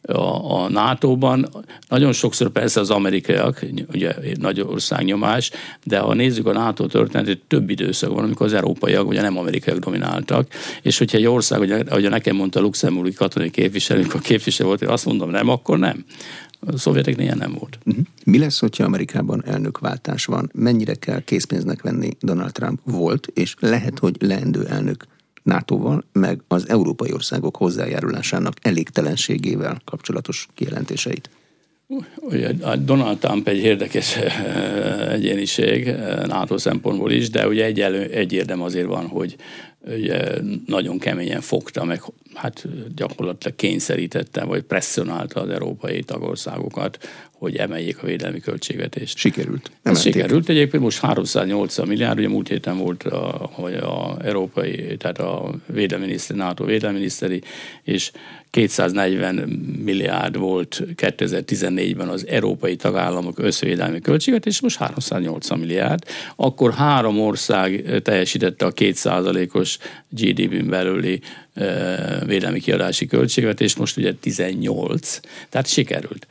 a, a NATO-ban. Nagyon sokszor persze az amerikaiak, ugye nagy ország nyomás, de ha nézzük a NATO történetét, több időszak van, amikor az európaiak, ugye nem amerikaiak domináltak, és hogyha egy ország, ugye, ahogy nekem mondta a luxemburgi katonai képviselő, a képviselő volt, azt mondom, nem, akkor nem. A szovjeteknél ilyen nem volt. Uh-huh. Mi lesz, hogyha Amerikában elnökváltás van? Mennyire kell készpénznek venni Donald Trump volt, és lehet, hogy leendő elnök NATO-val, meg az európai országok hozzájárulásának elégtelenségével kapcsolatos kijelentéseit. Ugye Donald Trump egy érdekes eh, egyéniség eh, NATO szempontból is, de ugye egy, elő, egy érdem azért van, hogy ugye nagyon keményen fogta, meg hát gyakorlatilag kényszerítette, vagy presszionálta az európai tagországokat, hogy emeljék a védelmi költségvetést. Sikerült. Ez sikerült. Egyébként most 380 milliárd, ugye múlt héten volt a, hogy a európai, tehát a védelminiszteri, NATO védelminiszteri, és 240 milliárd volt 2014-ben az európai tagállamok összvédelmi költséget, és most 380 milliárd. Akkor három ország teljesítette a 2%-os GDP-n belüli védelmi kiadási költségvetést, most ugye 18, tehát sikerült.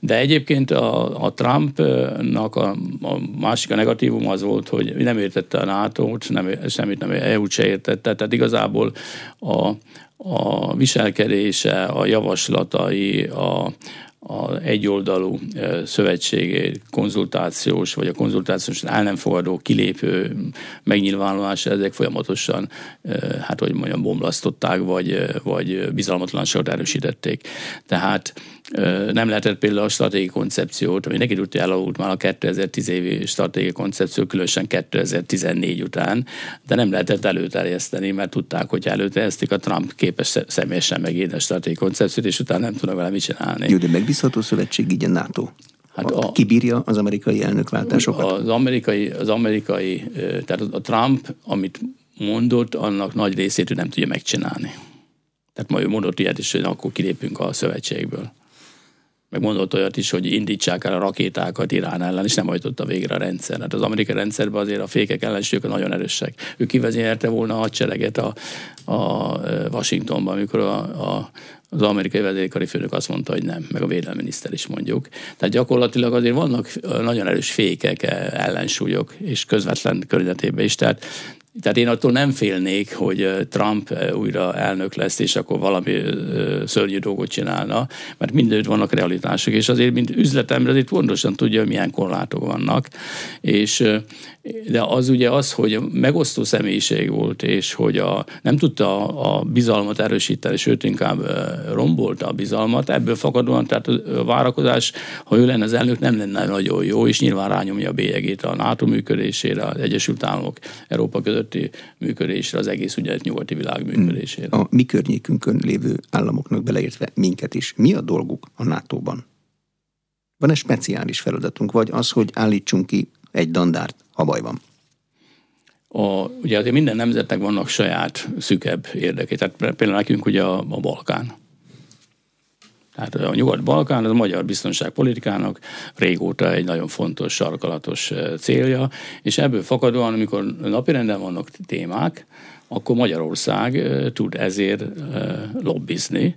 De egyébként a, a Trumpnak a, a másik a negatívum az volt, hogy nem értette a NATO-t, nem, semmit nem EU-t se értette, tehát igazából a, a viselkedése, a javaslatai, a, a egyoldalú szövetségi konzultációs, vagy a konzultációs el nem fogadó kilépő megnyilvánulása, ezek folyamatosan, hát hogy mondjam, bomlasztották, vagy, vagy bizalmatlanságot erősítették. Tehát nem lehetett például a stratégiai koncepciót, ami neki tudja elavult már a 2010 évi stratégiai koncepció, különösen 2014 után, de nem lehetett előterjeszteni, mert tudták, hogy előterjesztik, a Trump képes személyesen megírni a stratégiai koncepciót, és utána nem tudnak vele mit csinálni. Jó, de megbízható szövetség így a NATO. Hát a, kibírja az amerikai elnökváltásokat? Az amerikai, az amerikai, tehát a Trump, amit mondott, annak nagy részét ő nem tudja megcsinálni. Tehát majd ő mondott ilyet is, hogy akkor kilépünk a szövetségből meg mondott olyat is, hogy indítsák el a rakétákat Irán ellen, és nem hajtotta végre a rendszer. Hát az amerikai rendszerben azért a fékek ellensúlyok nagyon erősek. Ő kivezényelte volna a hadsereget a, a Washingtonban, amikor a, a az amerikai vezérkari főnök azt mondta, hogy nem, meg a védelminiszter is mondjuk. Tehát gyakorlatilag azért vannak nagyon erős fékek, ellensúlyok, és közvetlen környezetében is. Tehát tehát én attól nem félnék, hogy Trump újra elnök lesz, és akkor valami szörnyű dolgot csinálna, mert mindőtt vannak realitások, és azért, mint üzletemre, azért pontosan tudja, hogy milyen korlátok vannak. És, de az ugye az, hogy megosztó személyiség volt, és hogy a, nem tudta a, a bizalmat erősíteni, sőt inkább rombolta a bizalmat, ebből fakadóan, tehát a várakozás, ha ő lenne az elnök, nem lenne nagyon jó, és nyilván rányomja a bélyegét a NATO működésére, az Egyesült Államok, Európa közötti működésre, az egész ugye nyugati világ működésére. A mi környékünkön lévő államoknak beleértve minket is. Mi a dolguk a NATO-ban? Van-e speciális feladatunk, vagy az, hogy állítsunk ki egy dandárt, ha baj van? A, ugye azért minden nemzetnek vannak saját szükebb érdekei. Tehát például nekünk ugye a, a Balkán. Tehát a Nyugat-Balkán az a magyar biztonságpolitikának régóta egy nagyon fontos, sarkalatos célja, és ebből fakadóan, amikor napirenden vannak témák, akkor Magyarország tud ezért lobbizni,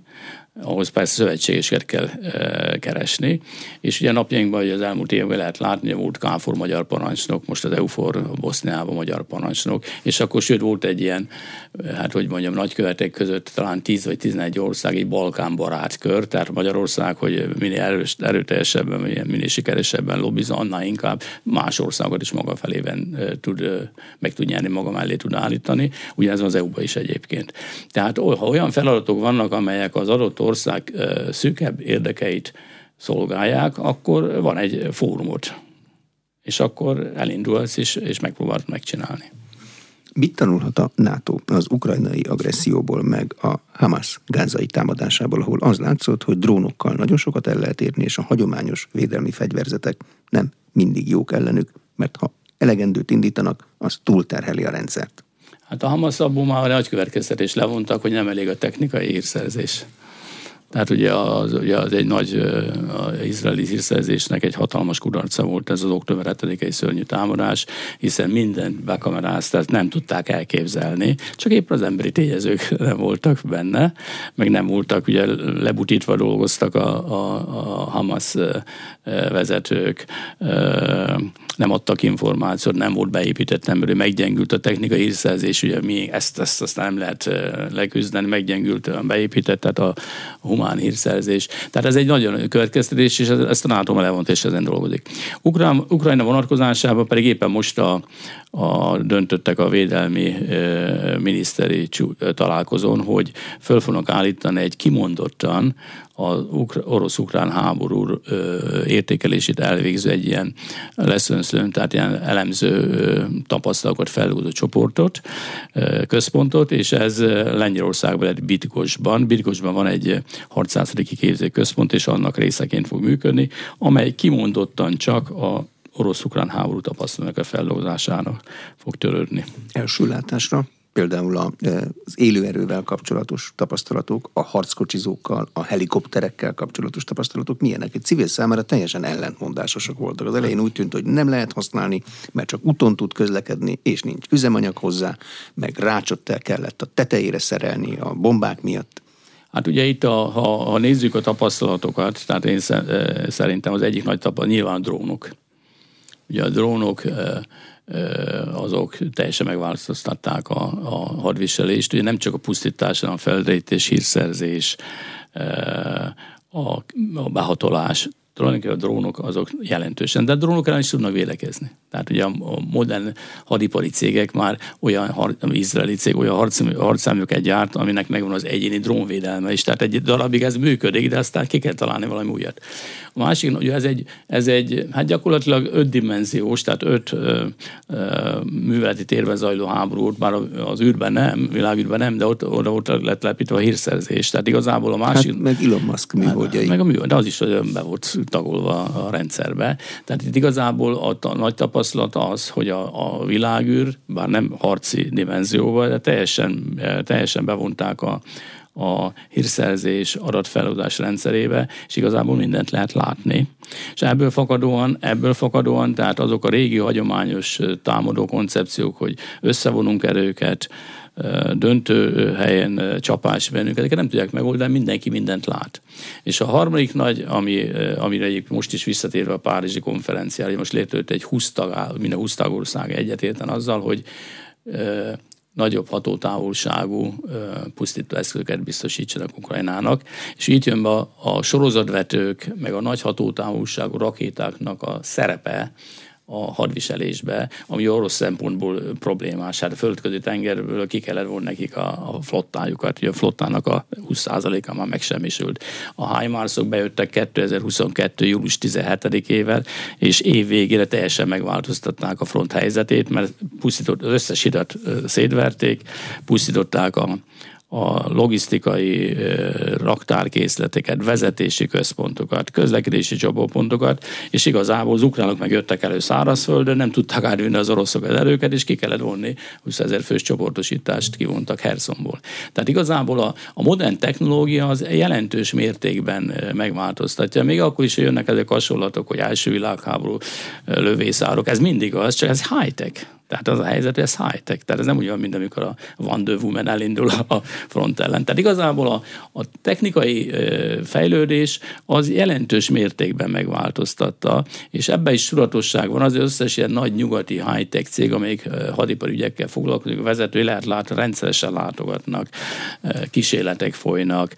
ahhoz persze szövetségeseket kell e, keresni, és ugye napjainkban az elmúlt években lehet látni, hogy volt KFOR magyar parancsnok, most az EUFOR Boszniában magyar parancsnok, és akkor sőt volt egy ilyen, hát hogy mondjam, nagykövetek között talán 10 vagy 11 ország egy Balkán barát kör, tehát Magyarország, hogy minél erős, erőteljesebben, minél sikeresebben lobbiz, annál inkább más országokat is maga felében tud, meg tud nyerni, maga mellé tud állítani. Ugyanez az EU-ban is egyébként. Tehát ha olyan feladatok vannak, amelyek az adott ország szűkebb érdekeit szolgálják, akkor van egy fórumot, és akkor elindulsz, és, és megpróbálod megcsinálni. Mit tanulhat a NATO az ukrajnai agresszióból, meg a Hamas gázai támadásából, ahol az látszott, hogy drónokkal nagyon sokat el lehet érni, és a hagyományos védelmi fegyverzetek nem mindig jók ellenük, mert ha elegendőt indítanak, az túlterheli a rendszert. Hát a Hamas abból már nagy következtetés levontak, hogy nem elég a technikai hírszerzés. Tehát ugye az, ugye az egy nagy az izraeli hírszerzésnek egy hatalmas kudarca volt ez az október 7-i szörnyű támadás, hiszen mindent bekameráz, tehát nem tudták elképzelni, csak éppen az emberi tényezők nem voltak benne, meg nem voltak, ugye lebutítva dolgoztak a, a, a Hamas vezetők, nem adtak információt, nem volt beépített emberő, meggyengült a technikai hírszerzés, ugye mi ezt, ezt, ezt nem lehet leküzdeni, meggyengült a beépített, tehát a humán hírszerzés. Tehát ez egy nagyon következtetés, és ezt a NATO levont, és ezen dolgozik. Ukrán, Ukrajna vonatkozásában pedig éppen most a, a, döntöttek a védelmi e, miniszteri találkozón, hogy föl fognak állítani egy kimondottan az orosz-ukrán háború értékelését elvégző egy ilyen learned, tehát ilyen elemző tapasztalatokat felhúzó csoportot, központot, és ez Lengyelországban egy Bitkosban. Bitkosban van egy harcászati képzőközpont, és annak részeként fog működni, amely kimondottan csak a orosz-ukrán háború tapasztalatok a feldolgozásának fog törődni. Első látásra például az élőerővel kapcsolatos tapasztalatok, a harckocsizókkal, a helikopterekkel kapcsolatos tapasztalatok milyenek? Egy civil számára teljesen ellentmondásosak voltak. Az elején úgy tűnt, hogy nem lehet használni, mert csak úton tud közlekedni, és nincs üzemanyag hozzá, meg rácsot el kellett a tetejére szerelni a bombák miatt. Hát ugye itt, a, ha, ha nézzük a tapasztalatokat, tehát én szerintem az egyik nagy tapasztalat nyilván a drónok. Ugye a drónok azok teljesen megváltoztatták a, a hadviselést. Ugye nem csak a pusztítás, hanem a felderítés, hírszerzés, a, a behatolás, tulajdonképpen a drónok azok jelentősen, de a drónok ellen is tudnak vélekezni. Tehát ugye a modern hadipari cégek már olyan har, izraeli cég olyan harcszáműket gyárt, aminek megvan az egyéni drónvédelme is. Tehát egy darabig ez működik, de aztán ki kell találni valami újat. A másik, ugye ez egy, ez egy hát gyakorlatilag ötdimenziós, tehát öt ö, ö, műveleti térben zajló háború, már az űrben nem, világűrben nem, de ott, oda ott lett lepítve a hírszerzés. Tehát igazából a másik... Hát meg Elon Musk műholdjai. Hát, meg a mű, de az is be volt tagolva a rendszerbe. Tehát itt igazából a, a nagy tapasztalat az, hogy a, a világűr, bár nem harci dimenzióval, de teljesen, teljesen bevonták a, a hírszerzés adatfeladás rendszerébe, és igazából mindent lehet látni. És ebből fakadóan, ebből fakadóan, tehát azok a régi hagyományos támadó koncepciók, hogy összevonunk erőket, döntő helyen csapás bennünk, ezeket nem tudják megoldani, mindenki mindent lát. És a harmadik nagy, ami, amire egyik most is visszatérve a Párizsi konferenciára, most létrejött egy 20 tag, minden 20 tagország egyetérten azzal, hogy nagyobb hatótávolságú pusztító eszközöket biztosítsanak Ukrajnának, és itt jön be a, a sorozatvetők, meg a nagy hatótávolságú rakétáknak a szerepe, a hadviselésbe, ami orosz szempontból problémás. Hát a földközi tengerből ki kellett volna nekik a, a flottájukat, ugye a flottának a 20%-a már megsemmisült. A HIMARS-ok bejöttek 2022. július 17-ével, és év végére teljesen megváltoztatták a front helyzetét, mert pusztított, az összes hidat szétverték, pusztították a, a logisztikai raktárkészleteket, vezetési központokat, közlekedési csapópontokat, és igazából az ukránok meg jöttek elő szárazföldön, nem tudtak átvinni az oroszok az erőket, és ki kellett vonni 20 ezer fős csoportosítást kivontak Hersonból. Tehát igazából a, a modern technológia az jelentős mértékben megváltoztatja. Még akkor is jönnek ezek hasonlatok, hogy első világháború lövészárok, ez mindig az, csak ez high-tech. Tehát az a helyzet, hogy ez high-tech. Tehát ez nem olyan, mint amikor a Wonder Woman elindul a front ellen. Tehát igazából a, a technikai fejlődés az jelentős mértékben megváltoztatta, és ebben is tudatosság van. Az összes ilyen nagy nyugati high-tech cég, amelyik hadiparügyekkel foglalkozik, a vezetői lehet látni, rendszeresen látogatnak, kísérletek folynak,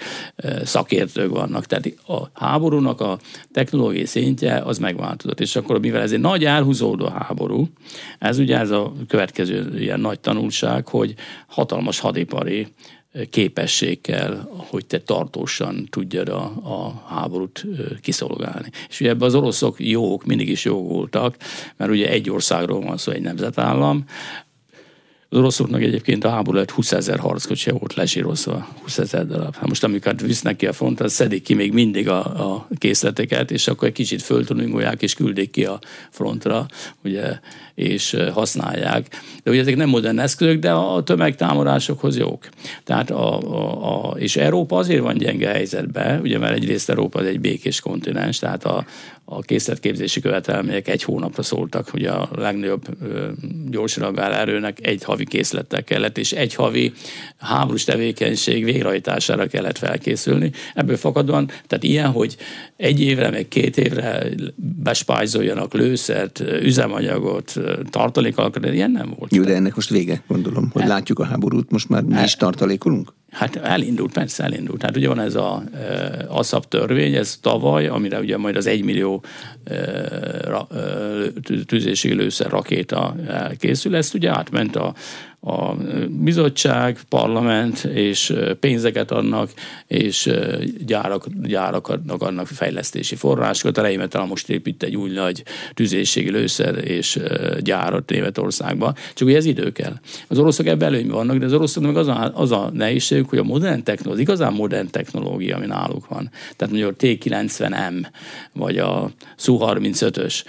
szakértők vannak. Tehát a háborúnak a technológiai szintje az megváltozott. És akkor, mivel ez egy nagy elhúzódó háború, ez ugye ez a következő ilyen nagy tanulság, hogy hatalmas hadipari képesség kell, hogy te tartósan tudjad a, a háborút kiszolgálni. És ugye ebben az oroszok jók, mindig is jók voltak, mert ugye egy országról van szó, egy nemzetállam, az oroszoknak egyébként a háború lett 20 ezer harckocsi volt lesírozva, 20 ezer darab. Hát most amikor visznek ki a frontra, szedik ki még mindig a, a készleteket, és akkor egy kicsit föltuningolják, és küldik ki a frontra, ugye, és használják. De ugye ezek nem modern eszközök, de a tömegtámadásokhoz jók. Tehát a, a, a, és Európa azért van gyenge helyzetben, ugye mert egyrészt Európa az egy békés kontinens, tehát a, a készletképzési követelmények egy hónapra szóltak, hogy a legnagyobb gyors erőnek egy havi készlettel kellett, és egy havi háborús tevékenység végrehajtására kellett felkészülni. Ebből fakadóan, tehát ilyen, hogy egy évre, meg két évre bespájzoljanak lőszert, üzemanyagot, tartalékalkat, ilyen nem volt. Jó, de ennek most vége, gondolom, hogy látjuk a háborút, most már mi is tartalékolunk? Hát elindult, persze elindult. Hát ugye van ez a e, ASZAP törvény, ez tavaly, amire ugye majd az egymillió e, e, tűzési lőszer rakéta készül, ezt ugye átment a a bizottság, parlament, és pénzeket adnak, és gyárak, gyárak adnak annak fejlesztési forrásokat. A Reimetal most épít egy új nagy tüzérségi lőszer és gyárat Németországba. Csak ugye ez idő kell. Az oroszok ebben előnyben vannak, de az oroszoknak az a, az a nehézség, hogy a modern technológia, az igazán modern technológia, ami náluk van, tehát mondjuk a T90M, vagy a Su-35-ös,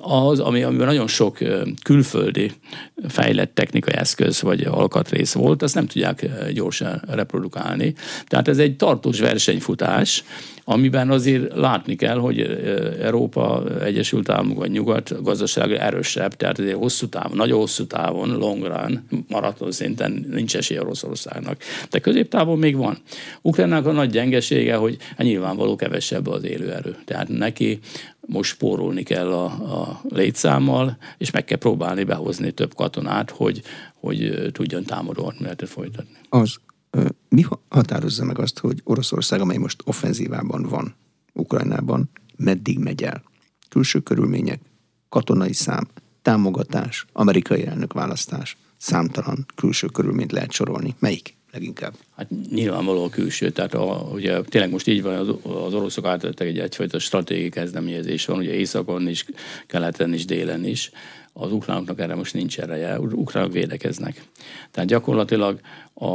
az, ami, amiben nagyon sok külföldi fejlett technikai eszköz Avengers vagy alkatrész volt, azt nem tudják gyorsan reprodukálni. Tehát ez egy tartós versenyfutás, amiben azért látni kell, hogy Európa, Egyesült Államok vagy Nyugat gazdaság erősebb, tehát azért hosszú távon, nagyon hosszú távon, long run, maraton szinten nincs esély Oroszországnak. De középtávon még van. Ukrajnának a nagy gyengesége, hogy hát nyilvánvaló kevesebb az élőerő. Tehát neki most spórolni kell a, a létszámmal, és meg kell próbálni behozni több katonát, hogy, hogy tudjon támadó hadmenetet folytatni. Az mi határozza meg azt, hogy Oroszország, amely most offenzívában van Ukrajnában, meddig megy el? Külső körülmények, katonai szám, támogatás, amerikai elnök választás, számtalan külső körülményt lehet sorolni. Melyik leginkább? Hát nyilvánvaló a külső, tehát a, ugye tényleg most így van, az, az oroszok átvettek egy egyfajta stratégiai kezdeményezés van, ugye északon is, keleten is, délen is az ukránoknak erre most nincs ereje, ukránok védekeznek. Tehát gyakorlatilag a,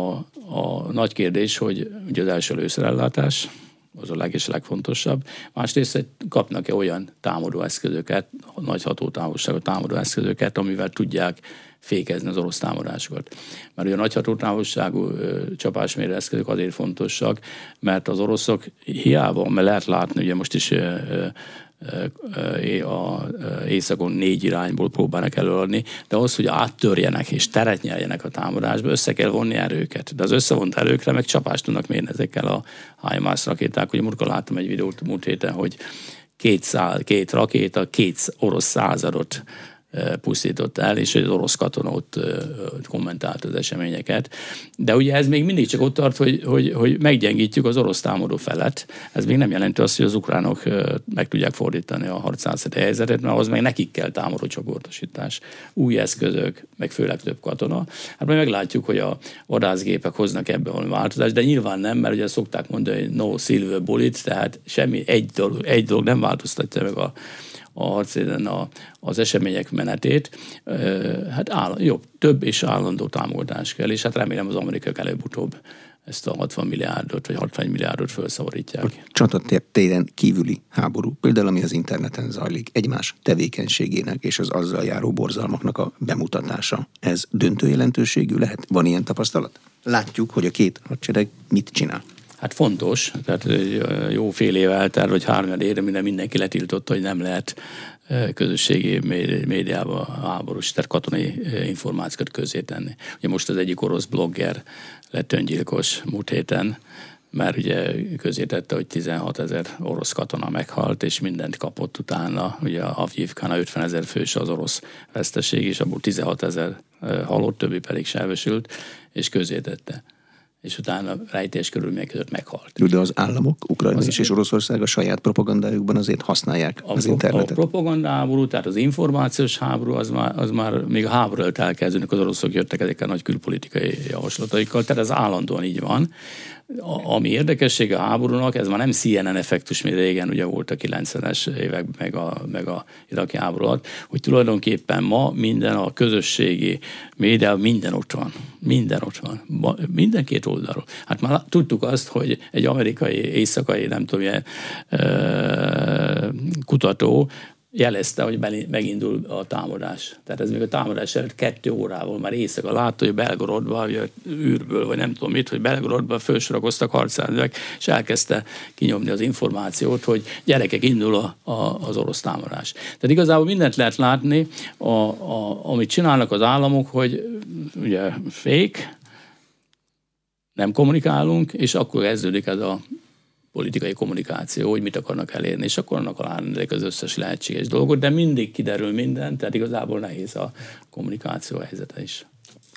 a nagy kérdés, hogy ugye az első lőszerellátás, az a leg és legfontosabb. Másrészt kapnak-e olyan támadó eszközöket, nagy hatótávolságú támadó eszközöket, amivel tudják fékezni az orosz támadásokat. Mert ugye a nagy hatótávolságú csapásmérő eszközök azért fontosak, mert az oroszok hiába, mert lehet látni, ugye most is a északon négy irányból próbálnak előadni, de az, hogy áttörjenek és teret nyeljenek a támadásba, össze kell vonni erőket. De az összevont erőkre meg csapást tudnak mérni ezekkel a HIMARS rakéták. Ugye múltkor láttam egy videót múlt héten, hogy két, szál, két rakéta, két orosz századot pusztított el, és az orosz katona ott kommentált az eseményeket. De ugye ez még mindig csak ott tart, hogy, hogy, hogy meggyengítjük az orosz támadó felet. Ez még nem jelenti azt, hogy az ukránok meg tudják fordítani a harcászati helyzetet, mert az meg nekik kell támadó csoportosítás. Új eszközök, meg főleg több katona. Hát majd meglátjuk, hogy a vadászgépek hoznak ebbe valami változást, de nyilván nem, mert ugye szokták mondani, hogy no silver bullet, tehát semmi, egy dolog, egy dolog nem változtatja meg a a harcéren a, az események menetét, hát áll, jobb, több és állandó támogatás kell, és hát remélem az amerikaiak előbb-utóbb ezt a 60 milliárdot vagy 60 milliárdot felszabadítják. A csatatéren kívüli háború, például ami az interneten zajlik, egymás tevékenységének és az azzal járó borzalmaknak a bemutatása, ez döntő jelentőségű lehet? Van ilyen tapasztalat? Látjuk, hogy a két hadsereg mit csinál. Hát fontos, tehát jó fél év eltelt, vagy három éve minden mindenki letiltotta, hogy nem lehet közösségi médiába háborús, tehát katonai információkat közé tenni. Ugye most az egyik orosz blogger lett öngyilkos múlt héten, mert ugye közé tette, hogy 16 ezer orosz katona meghalt, és mindent kapott utána. Ugye a Avjivkán 50 ezer fős az orosz veszteség, és abból 16 ezer halott, többi pedig sebesült, és közé tette és utána rejtés körülmények között meghalt. De az államok, Ukrajna az és Oroszország a saját propagandájukban azért használják a az internetet. A propagandaháború, tehát az információs háború, az már, az már még a háború előtt elkezdődik, az oroszok jöttek ezekkel a nagy külpolitikai javaslataikkal, tehát ez állandóan így van ami érdekessége a háborúnak, ez már nem CNN effektus, mint régen ugye volt a 90-es évek, meg a, meg a iraki háború alatt, hogy tulajdonképpen ma minden a közösségi média, minden ott van. Minden ott van. Minden két oldalról. Hát már tudtuk azt, hogy egy amerikai, éjszakai, nem tudom, ilyen, kutató jelezte, hogy megindul a támadás. Tehát ez még a támadás előtt kettő órával már éjszaka látta, hogy Belgorodban, vagy űrből, vagy nem tudom mit, hogy Belgorodban felsorakoztak harcándők, és elkezdte kinyomni az információt, hogy gyerekek indul a, a, az orosz támadás. Tehát igazából mindent lehet látni, a, a, amit csinálnak az államok, hogy ugye fék, nem kommunikálunk, és akkor kezdődik ez a politikai kommunikáció, hogy mit akarnak elérni, és akkor annak alá az összes lehetséges dolgot, de mindig kiderül minden, tehát igazából nehéz a kommunikáció helyzete is.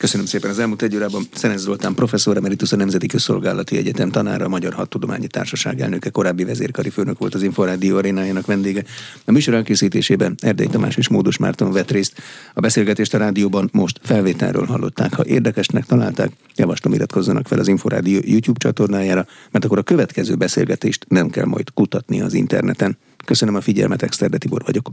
Köszönöm szépen az elmúlt egy órában. Szenez Zoltán professzor emeritus a Nemzeti Közszolgálati Egyetem tanára, a Magyar Hadtudományi Társaság elnöke, korábbi vezérkari főnök volt az Inforádió arénájának vendége. A műsor elkészítésében Erdély Tamás és Módos Márton vett részt. A beszélgetést a rádióban most felvételről hallották. Ha érdekesnek találták, javaslom iratkozzanak fel az Inforádió YouTube csatornájára, mert akkor a következő beszélgetést nem kell majd kutatni az interneten. Köszönöm a figyelmet, Exterde Tibor vagyok.